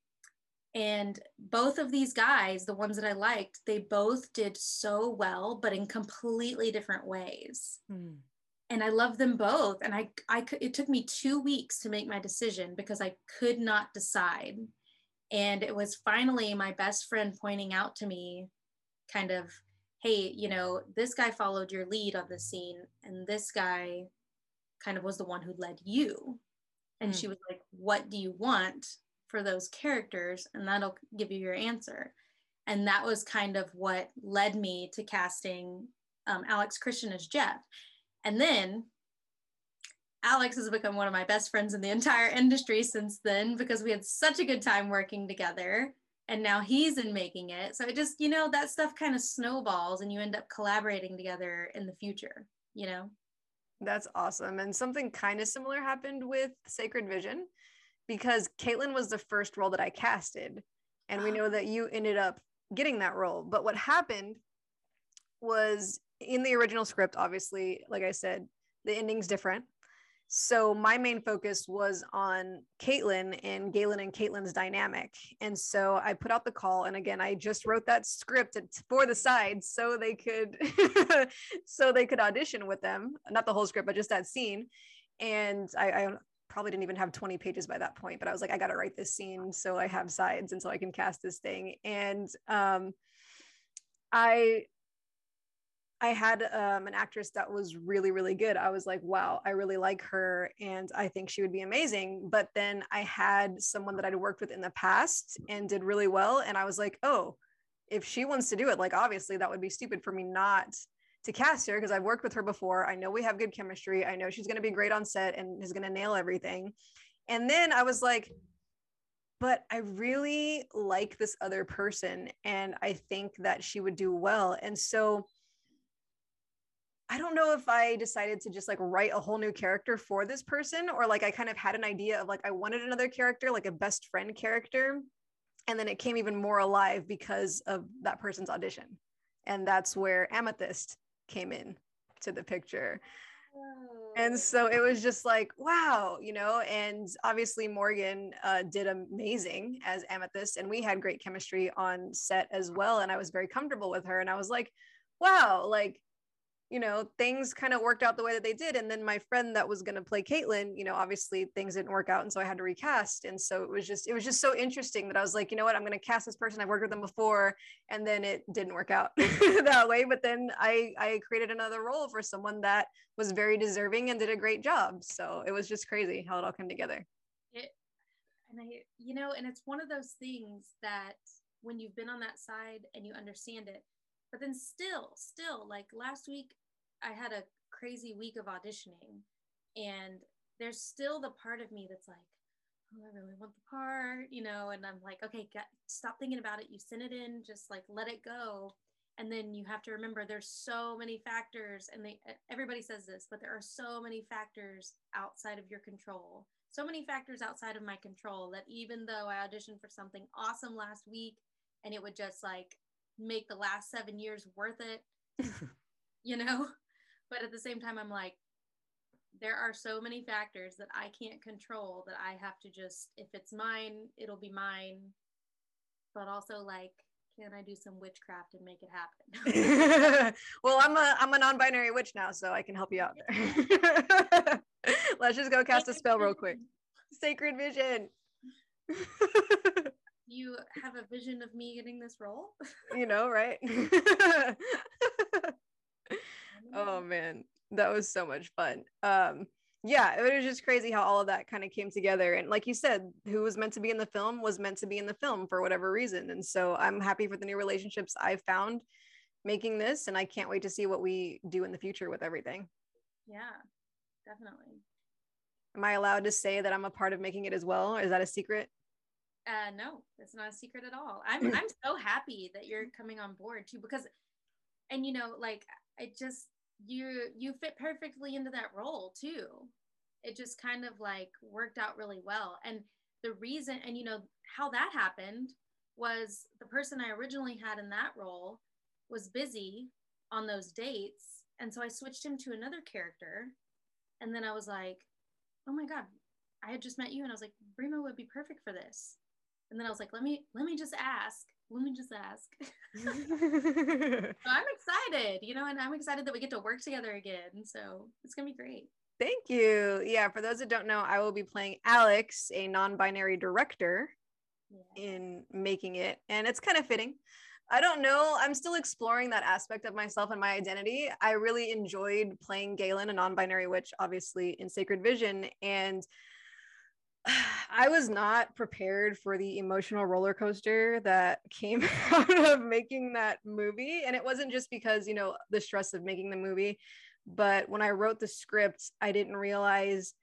and both of these guys the ones that i liked they both did so well but in completely different ways mm. And i love them both and i i could it took me two weeks to make my decision because i could not decide. And it was finally my best friend pointing out to me kind of hey you know this guy followed your lead on the scene and this guy kind of was the one who led you. And mm. she was like what do you want for those characters? And that'll give you your answer. And that was kind of what led me to casting um, alex christian as jeff and then alex has become one of my best friends in the entire industry since then because we had such a good time working together and now he's in making it so it just you know that stuff kind of snowballs and you end up collaborating together in the future you know that's awesome and something kind of similar happened with sacred vision because Caitlin was the first role that I casted. And we know that you ended up getting that role. But what happened was in the original script, obviously, like I said, the ending's different. So my main focus was on Caitlin and Galen and Caitlin's dynamic. And so I put out the call. And again, I just wrote that script for the sides so they could so they could audition with them. Not the whole script, but just that scene. And I, I probably didn't even have 20 pages by that point, but I was like, I got to write this scene so I have sides and so I can cast this thing. And um, I, I had um, an actress that was really, really good. I was like, wow, I really like her and I think she would be amazing. But then I had someone that I'd worked with in the past and did really well. And I was like, oh, if she wants to do it, like obviously that would be stupid for me not to cast her because I've worked with her before. I know we have good chemistry. I know she's going to be great on set and is going to nail everything. And then I was like, but I really like this other person and I think that she would do well. And so I don't know if I decided to just like write a whole new character for this person or like I kind of had an idea of like I wanted another character, like a best friend character. And then it came even more alive because of that person's audition. And that's where Amethyst came in to the picture. And oh. so it was just like, wow, you know, and obviously Morgan uh, did amazing as Amethyst, and we had great chemistry on set as well. And I was very comfortable with her. And I was like, wow, like you know, things kind of worked out the way that they did. And then my friend that was going to play Caitlin, you know, obviously things didn't work out. And so I had to recast. And so it was just, it was just so interesting that I was like, you know what, I'm going to cast this person. I've worked with them before. And then it didn't work out that way. But then I, I created another role for someone that was very deserving and did a great job. So it was just crazy how it all came together. It, and I, you know, and it's one of those things that when you've been on that side and you understand it, but then still still like last week i had a crazy week of auditioning and there's still the part of me that's like oh i really want the part you know and i'm like okay get, stop thinking about it. You send it in just like let it go. And then you have to remember there's so many factors and they everybody says this but there are so many factors outside of your control. So many factors outside of my control that even though i auditioned for something awesome last week and it would just like make the last seven years worth it, you know? But at the same time, I'm like, there are so many factors that I can't control that I have to just, if it's mine, it'll be mine. But also, like, can I do some witchcraft and make it happen? well, I'm a I'm a non-binary witch now, so I can help you out there. Let's just go cast a spell real quick. Sacred vision you have a vision of me getting this role? you know, right? oh man, that was so much fun. Um yeah, it was just crazy how all of that kind of came together. And like you said, who was meant to be in the film was meant to be in the film for whatever reason. And so I'm happy for the new relationships I've found making this. And I can't wait to see what we do in the future with everything. Yeah, definitely. Am I allowed to say that I'm a part of making it as well? Is that a secret? Uh, no, it's not a secret at all. I'm I'm so happy that you're coming on board too because, and you know, like it just you you fit perfectly into that role too. It just kind of like worked out really well. And the reason, and you know how that happened was the person I originally had in that role was busy on those dates. And so I switched him to another character. And then I was like, oh my God, I had just met you. And I was like, Brimo would be perfect for this. And then I was like, let me, let me just ask. Let me just ask. so I'm excited, you know, and I'm excited that we get to work together again. So it's going to be great. Thank you. Yeah, for those that don't know, I will be playing Alex, a non binary director, yeah. in making it. And it's kind of fitting. I don't know. I'm still exploring that aspect of myself and my identity. I really enjoyed playing Galen, a non binary witch, obviously in Sacred Vision. And I was not prepared for the emotional roller coaster that came out of making that movie. And it wasn't just because, you know, the stress of making the movie, but when I wrote the script, I didn't realize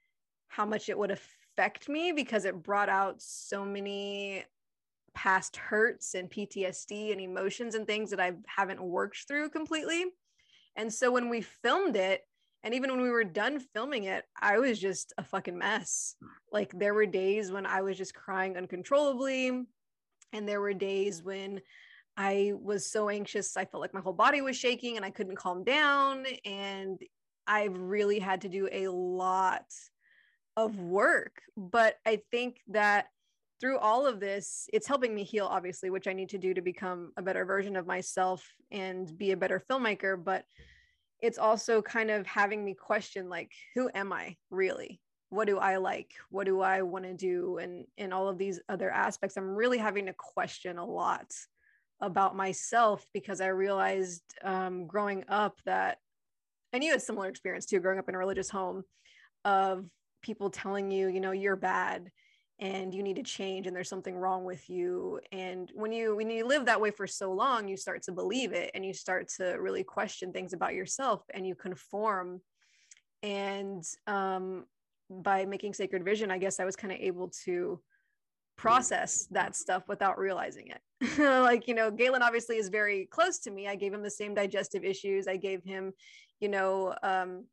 how much it would affect me because it brought out so many past hurts and PTSD and emotions and things that I haven't worked through completely. And so when we filmed it, and even when we were done filming it, I was just a fucking mess. Like there were days when I was just crying uncontrollably. And there were days when I was so anxious, I felt like my whole body was shaking and I couldn't calm down. And I've really had to do a lot of work. But I think that through all of this, it's helping me heal, obviously, which I need to do to become a better version of myself and be a better filmmaker. But it's also kind of having me question like who am i really? What do i like? What do i want to do? And in all of these other aspects. I'm really having to question a lot about myself because i realized um, growing up that and you had similar experience too growing up in a religious home of people telling you you know you're bad and you need to change and there's something wrong with you and when you when you live that way for so long you start to believe it and you start to really question things about yourself and you conform and um, by making sacred vision i guess i was kind of able to process that stuff without realizing it. Like you know galen obviously is very close to me. I gave him the same digestive issues. I gave him you know um,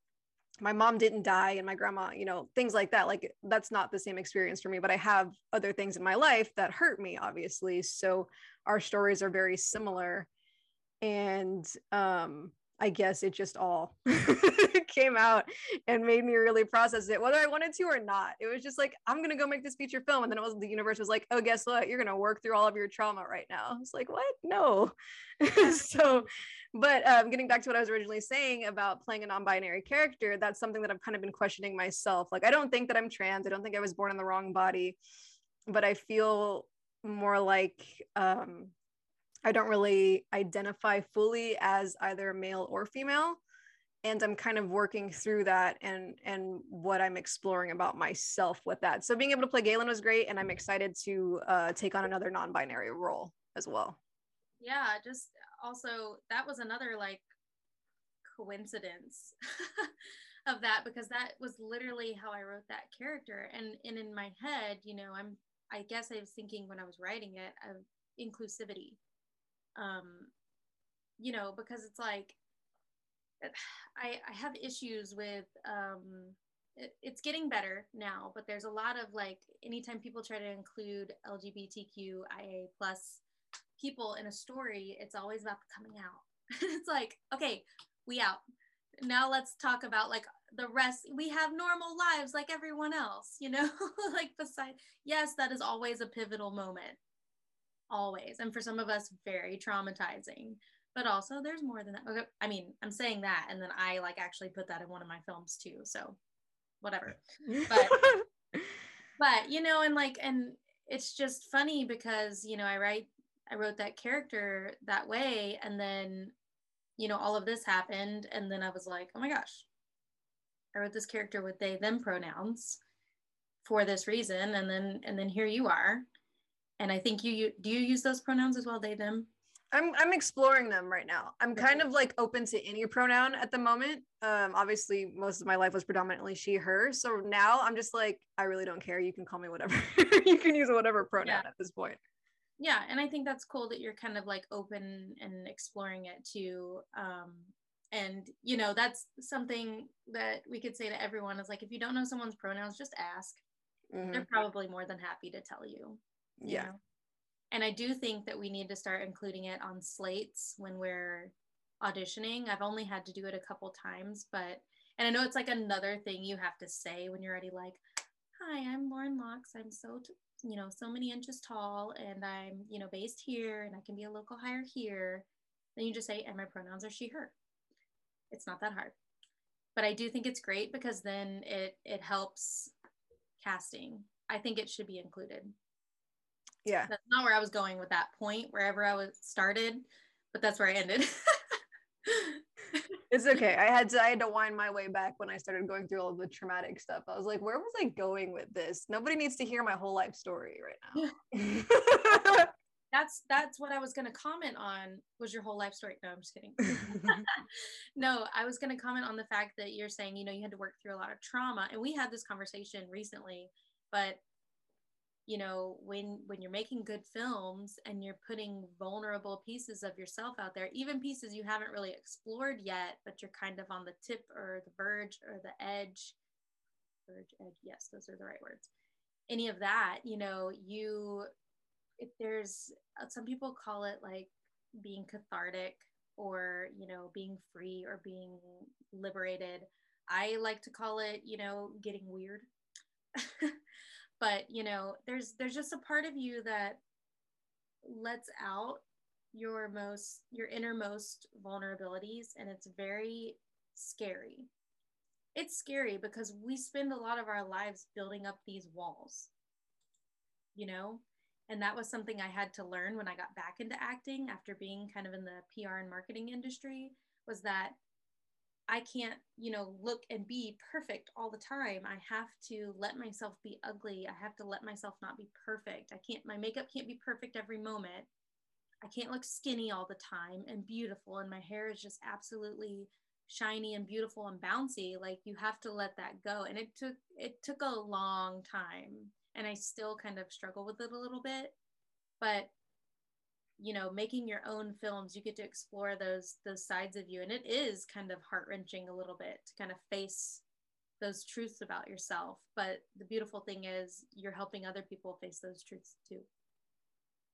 my mom didn't die and my grandma you know things like that like that's not the same experience for me but i have other things in my life that hurt me obviously so our stories are very similar. And um i guess it just all came out and made me really process it whether i wanted to or not. It was just like i'm gonna go make this feature film and then it was the universe was like oh guess what? You're gonna work through all of your trauma right now. I was like what? No. So but um, getting back to what I was originally saying about playing a non-binary character, that's something that I've kind of been questioning myself. Like, I don't think that I'm trans. I don't think I was born in the wrong body, but I feel more like um, I don't really identify fully as either male or female. And I'm kind of working through that and and what I'm exploring about myself with that. So being able to play Galen was great, and I'm excited to uh, take on another non-binary role as well. Yeah, just also that was another like coincidence of that because that was literally how I wrote that character and and in my head you know I'm I guess I was thinking when I was writing it of inclusivity um you know because it's like I I have issues with um it, it's getting better now but there's a lot of like anytime people try to include LGBTQIA plus people in a story, it's always about the coming out. it's like, okay, we out. Now let's talk about like the rest. We have normal lives like everyone else, you know? like beside yes, that is always a pivotal moment. Always. And for some of us, very traumatizing. But also there's more than that. Okay, I mean, I'm saying that and then I like actually put that in one of my films too. So whatever. But but you know, and like and it's just funny because you know I write I wrote that character that way. And then, you know, all of this happened. And then I was like, oh my gosh, I wrote this character with they, them pronouns for this reason. And then, and then here you are. And I think you, you do you use those pronouns as well, they, them? I'm I'm exploring them right now. I'm kind of like open to any pronoun at the moment. Um, obviously, most of my life was predominantly she, her. So now I'm just like, I really don't care. You can call me whatever. you can use whatever pronoun yeah. at this point yeah and i think that's cool that you're kind of like open and exploring it too um and you know that's something that we could say to everyone is like if you don't know someone's pronouns just ask mm-hmm. they're probably more than happy to tell you, you yeah know? And I do think that we need to start including it on slates when we're auditioning. I've only had to do it a couple times, but and I know it's like another thing you have to say when you're already like, "Hi, I'm Lauren Lox. I'm so t- you know so many inches tall, and I'm you know based here, and I can be a local hire here." Then you just say, "And my pronouns are she/her." It's not that hard, but I do think it's great because then it it helps casting. I think it should be included. Yeah, that's not where I was going with that point. Wherever I was started, but that's where I ended. it's okay. I had to I had to wind my way back when I started going through all the traumatic stuff. I was like, where was I going with this? Nobody needs to hear my whole life story right now. that's that's what I was gonna comment on was your whole life story. No, I'm just kidding. no, I was gonna comment on the fact that you're saying, you know, you had to work through a lot of trauma. And we had this conversation recently, but you know when when you're making good films and you're putting vulnerable pieces of yourself out there even pieces you haven't really explored yet but you're kind of on the tip or the verge or the edge verge edge yes those are the right words. Any of that you know you if there's uh, some people call it like being cathartic or you know being free or being liberated. I like to call it you know getting weird but you know there's there's just a part of you that lets out your most your innermost vulnerabilities and it's very scary. It's scary because we spend a lot of our lives building up these walls you know? And that was something i had to learn when i got back into acting after being kind of in the pr and marketing industry was that I can't, you know, look and be perfect all the time. I have to let myself be ugly. I have to let myself not be perfect. I can't, my makeup can't be perfect every moment. I can't look skinny all the time and beautiful. And my hair is just absolutely shiny and beautiful and bouncy. Like you have to let that go. And it took, it took a long time. And I still kind of struggle with it a little bit. But you know making your own films you get to explore those those sides of you. And it is kind of heart-wrenching a little bit to kind of face those truths about yourself. But the beautiful thing is you're helping other people face those truths too.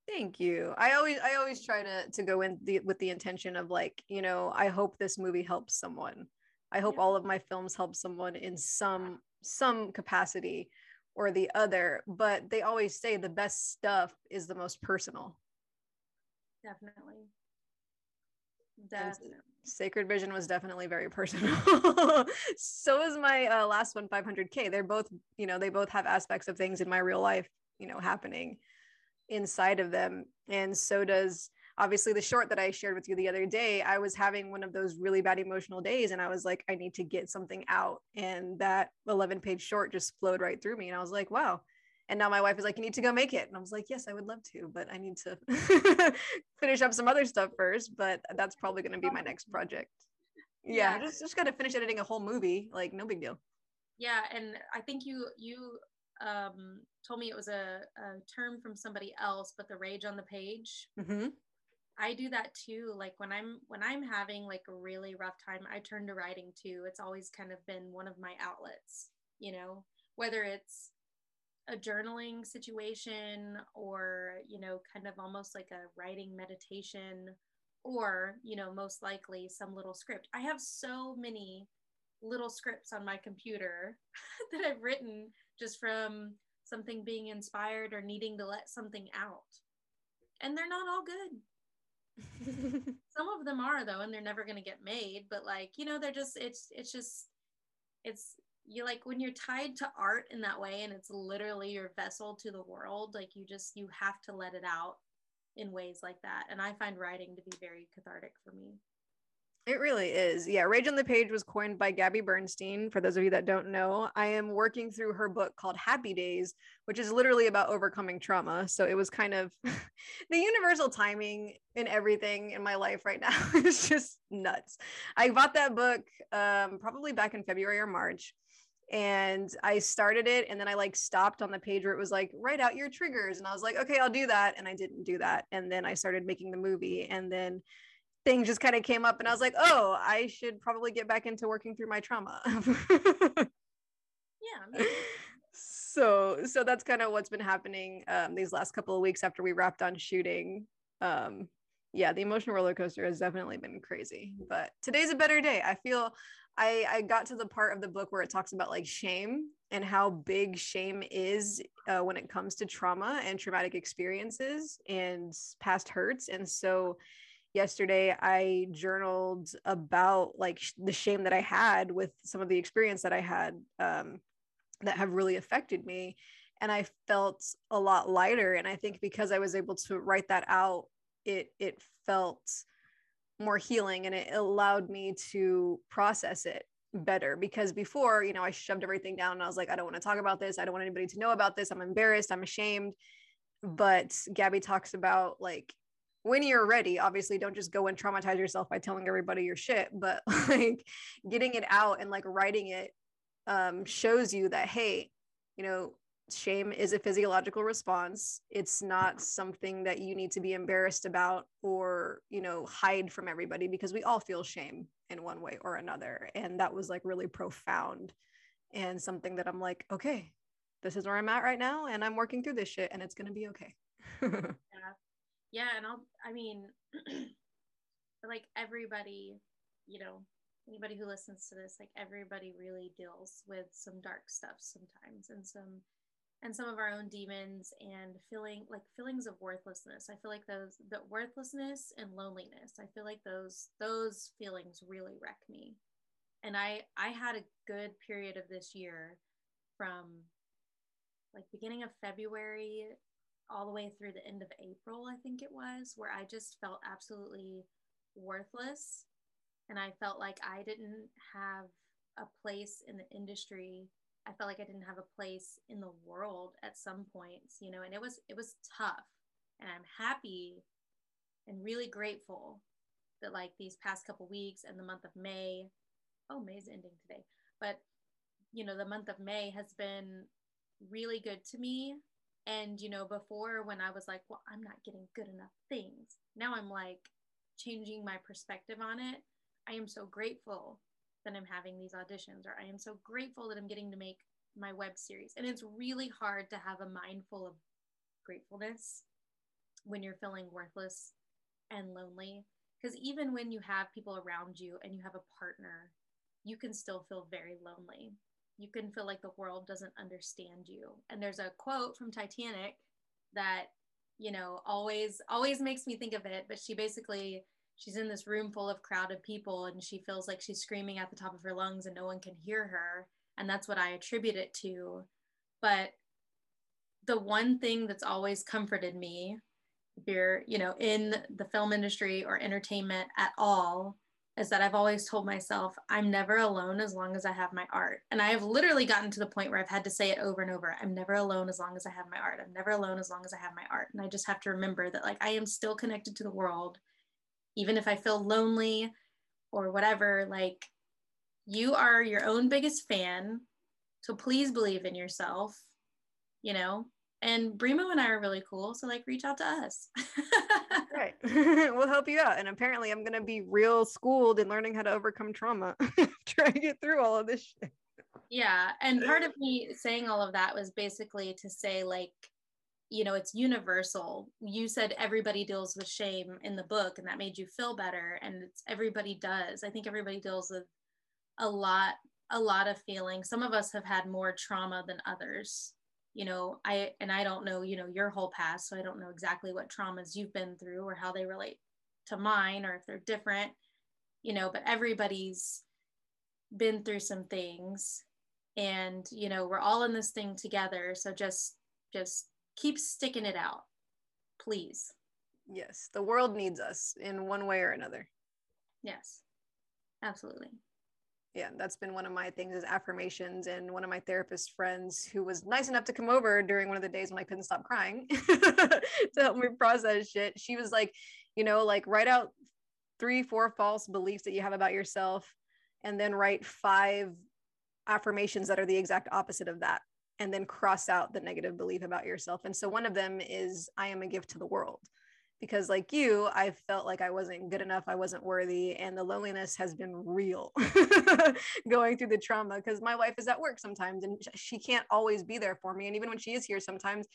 Thank you. I always i always try to to go in the, with the intention of like you know i hope this movie helps someone. I hope yeah. all of my films help someone in some some capacity or the other. But they always say the best stuff is the most personal Definitely. Definitely. Sacred Vision was definitely very personal. so is my uh, last one, 500K. They're both, you know, they both have aspects of things in my real life, you know, happening inside of them. And so does obviously the short that I shared with you the other day. I was having one of those really bad emotional days and I was like, I need to get something out. And that 11 page short just flowed right through me. And I was like, wow, and now my wife is like, you need to go make it. And I was like, yes, I would love to, but I need to finish up some other stuff first. But that's probably going to be my next project. Yeah, yeah. just just got to finish editing a whole movie. Like, no big deal. Yeah, and I think you you um, told me it was a, a term from somebody else, but the rage on the page. Mm-hmm. I do that too. Like when I'm when I'm having like a really rough time, I turn to writing too. It's always kind of been one of my outlets. You know, whether it's a journaling situation or you know kind of almost like a writing meditation or you know most likely some little script. I have so many little scripts on my computer that i've written just from something being inspired or needing to let something out. And they're not all good. Some of them are though and they're never going to get made but like you know they're just it's it's just it's you like when you're tied to art in that way and it's literally your vessel to the world like you just you have to let it out in ways like that and i find writing to be very cathartic for me it really is. Yeah. Rage on the Page was coined by Gabby Bernstein. For those of you that don't know, I am working through her book called Happy Days, which is literally about overcoming trauma. So it was kind of the universal timing in everything in my life right now is just nuts. I bought that book um, probably back in February or March and I started it and then I like stopped on the page where it was like write out your triggers and I was like okay I'll do that and I didn't do that and then I started making the movie and then things just kind of came up and I was like, oh, I should probably get back into working through my trauma. yeah. so so that's kind of what's been happening um, these last couple of weeks after we wrapped on shooting um, yeah the emotional roller coaster has definitely been crazy but today's a better day. I feel i i got to the part of the book where it talks about like shame and how big shame is uh, when it comes to trauma and traumatic experiences and past hurts. And so yesterday i journaled about like sh- the shame that i had with some of the experience that i had um, that have really affected me. And i felt a lot lighter. And i think because i was able to write that out it it felt more healing and it allowed me to process it better because before you know i shoved everything down and i was like i don't want to talk about this. I don't want anybody to know about this. I'm embarrassed. I'm ashamed. But gabby talks about like when you're ready obviously don't just go and traumatize yourself by telling everybody your shit but like getting it out and like writing it um, shows you that hey you know shame is a physiological response. It's not something that you need to be embarrassed about or you know hide from everybody because we all feel shame in one way or another. And that was like really profound and something that i'm like okay this is where i'm at right now and i'm working through this shit and it's going to be okay. Yeah. Yeah and i'll i mean like everybody you know anybody who listens to this like everybody really deals with some dark stuff sometimes and some and some of our own demons and feeling like feelings of worthlessness. I feel like those the worthlessness and loneliness. I feel like those those feelings really wreck me. And I I had a good period of this year from like beginning of February all the way through the end of April, I think it was, where I just felt absolutely worthless and I felt like I didn't have a place in the industry I felt like I didn't have a place in the world at some points, you know, and it was it was tough. And I'm happy and really grateful that like these past couple weeks and the month of May, oh, May's ending today, but you know, the month of May has been really good to me. And you know, before when I was like, well, I'm not getting good enough things. Now I'm like changing my perspective on it. I am so grateful that I'm having these auditions, or I am so grateful that I'm getting to make my web series. And it's really hard to have a mind full of gratefulness when you're feeling worthless and lonely. Because even when you have people around you and you have a partner, you can still feel very lonely. You can feel like the world doesn't understand you. And there's a quote from Titanic that, you know, always always makes me think of it, but she basically she's in this room full of crowded people and she feels like she's screaming at the top of her lungs and no one can hear her and that's what i attribute it to. But the one thing that's always comforted me if you're you know in the film industry or entertainment at all is that i've always told myself i'm never alone as long as i have my art. And i have literally gotten to the point where i've had to say it over and over. I'm never alone as long as i have my art. I'm never alone as long as i have my art. And i just have to remember that like i am still connected to the world even if I feel lonely or whatever, like you are your own biggest fan. So please believe in yourself, you know? And Brimo and I are really cool. So like reach out to us. right. we'll help you out. And apparently I'm gonna be real schooled in learning how to overcome trauma. Try to get through all of this shit. Yeah. And part of me saying all of that was basically to say like you know it's universal. You said everybody deals with shame in the book and that made you feel better and it's everybody does. I think everybody deals with a lot a lot of feelings. Some of us have had more trauma than others. You know i and i don't know you know your whole past so i don't know exactly what traumas you've been through or how they relate to mine or if they're different you know but everybody's been through some things. And you know we're all in this thing together so just just keep sticking it out, please. Yes, the world needs us in one way or another. Yes, absolutely. Yeah, that's been one of my things is affirmations. And one of my therapist friends who was nice enough to come over during one of the days when I couldn't stop crying to help me process shit. She was like, you know, like write out three, four false beliefs that you have about yourself, and then write five affirmations that are the exact opposite of that and then cross out the negative belief about yourself. And so one of them is, I am a gift to the world. because like you i felt like i wasn't good enough i wasn't worthy and the loneliness has been real going through the trauma because my wife is at work sometimes and she can't always be there for me and even when she is here sometimes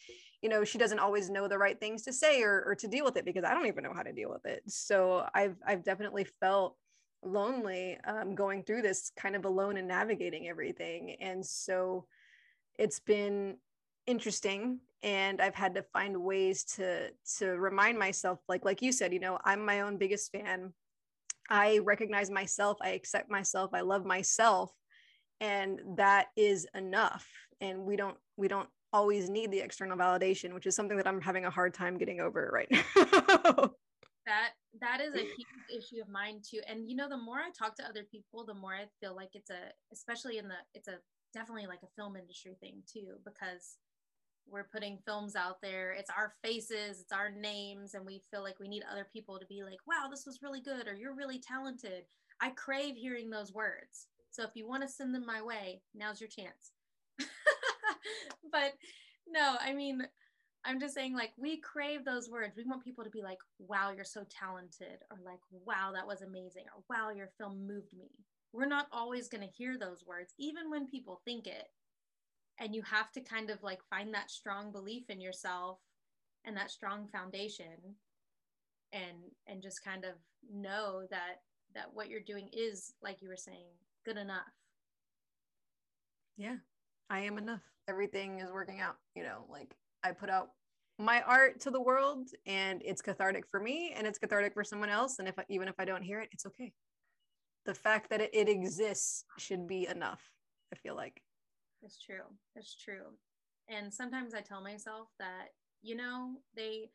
you know she doesn't always know the right things to say or, or to deal with it because i don't even know how to deal with it so i've i've definitely felt lonely um, going through this kind of alone and navigating everything and so it's been interesting and i've had to find ways to to remind myself like like you said you know i'm my own biggest fan. I recognize myself i accept myself i love myself and that is enough. And we don't we don't always need the external validation which is something that i'm having a hard time getting over right now. That that is a huge issue of mine too. And you know the more i talk to other people the more i feel like it's a especially in the it's a definitely like a film industry thing too because we're putting films out there. It's our faces it's our names and we feel like we need other people to be like wow this was really good or you're really talented. I crave hearing those words. So if you want to send them my way now's your chance. But no i mean i'm just saying like we crave those words. We want people to be like wow you're so talented or like wow that was amazing or wow your film moved me we're not always going to hear those words even when people think it. And you have to kind of like find that strong belief in yourself and that strong foundation and and just kind of know that that what you're doing is like you were saying good enough. Yeah i am enough. Everything is working out you know like i put out my art to the world and it's cathartic for me and it's cathartic for someone else. And if even if i don't hear it it's okay the fact that it, it exists should be enough i feel like it's true. It's true. And sometimes I tell myself that, you know, they,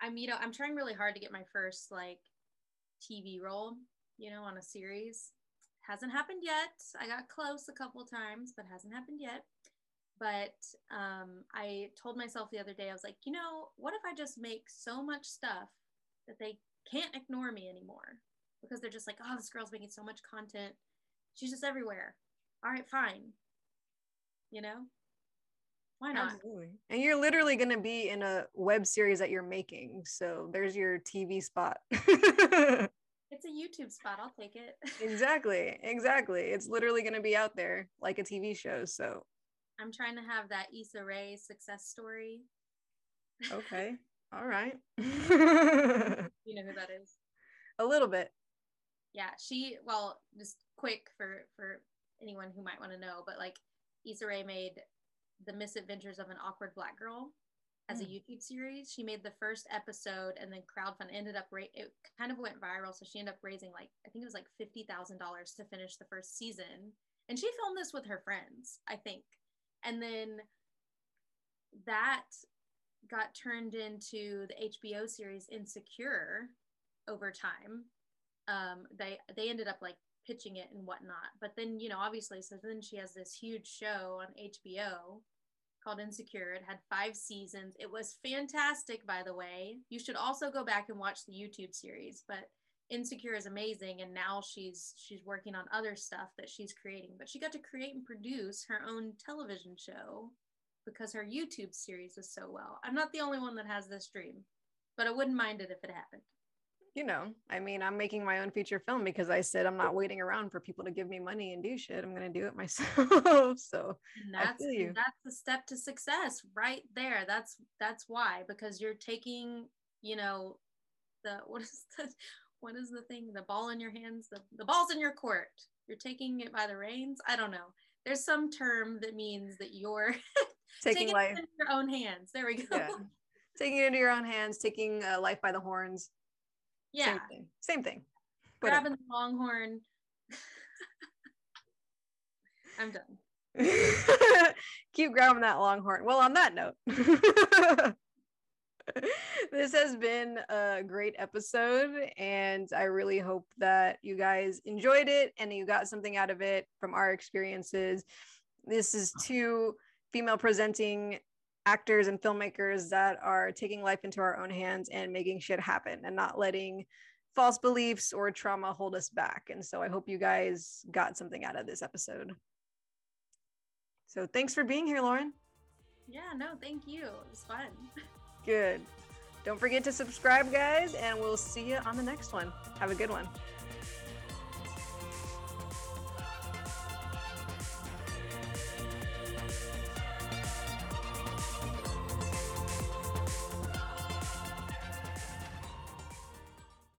I'm, you know, I'm trying really hard to get my first like TV role, you know, on a series. Hasn't happened yet. I got close a couple times, but hasn't happened yet. But um, I told myself the other day, I was like, you know, what if I just make so much stuff that they can't ignore me anymore? Because they're just like, oh, this girl's making so much content. She's just everywhere. All right, fine. You know? Why not? Absolutely. and you're literally going to be in a web series that you're making so there's your tv spot. It's a youtube spot i'll take it. Exactly exactly. It's literally going to be out there like a tv show so. I'm trying to have that Issa Rae success story. Okay all right. You know who that is. A little bit yeah she well just quick for for anyone who might want to know but like Issa Rae made The Misadventures of an Awkward Black Girl as mm. a hmm. YouTube series. She made the first episode and then crowdfund ended up ra- it kind of went viral. So she ended up raising like I think it was like fifty thousand dollars to finish the first season. And she filmed this with her friends, I think. And then that got turned into the HBO series Insecure over time. Um, they they ended up like pitching it and whatnot. But then, you know, obviously, so then she has this huge show on HBO called Insecure. It had five seasons. It was fantastic, by the way. You should also go back and watch the YouTube series. But Insecure is amazing, and now she's she's working on other stuff that she's creating. But she got to create and produce her own television show because her YouTube series was so well. I'm not the only one that has this dream, but I wouldn't mind it if it happened you know, I mean, I'm making my own feature film because I said I'm not waiting around for people to give me money and do shit. I'm gonna do it myself. so and that's that's the step to success right there. That's that's why because you're taking, you know, the what is the what is the thing? The ball in your hands. The the ball's in your court. You're taking it by the reins. I don't know. There's some term that means that you're taking, taking life in your own hands. There we go. Yeah. Taking it into your own hands, taking uh, life by the horns yeah. Same thing. Same thing. Grabbing the longhorn. I'm done. Keep grabbing that longhorn. Well, on that note, this has been a great episode, and I really hope that you guys enjoyed it and you got something out of it from our experiences. This is two female presenting actors and filmmakers that are taking life into our own hands and making shit happen and not letting false beliefs or trauma hold us back. And so I hope you guys got something out of this episode. So thanks for being here, Lauren. Yeah, no, thank you. It was fun. Good. Don't forget to subscribe, guys, and we'll see you on the next one. Have a good one.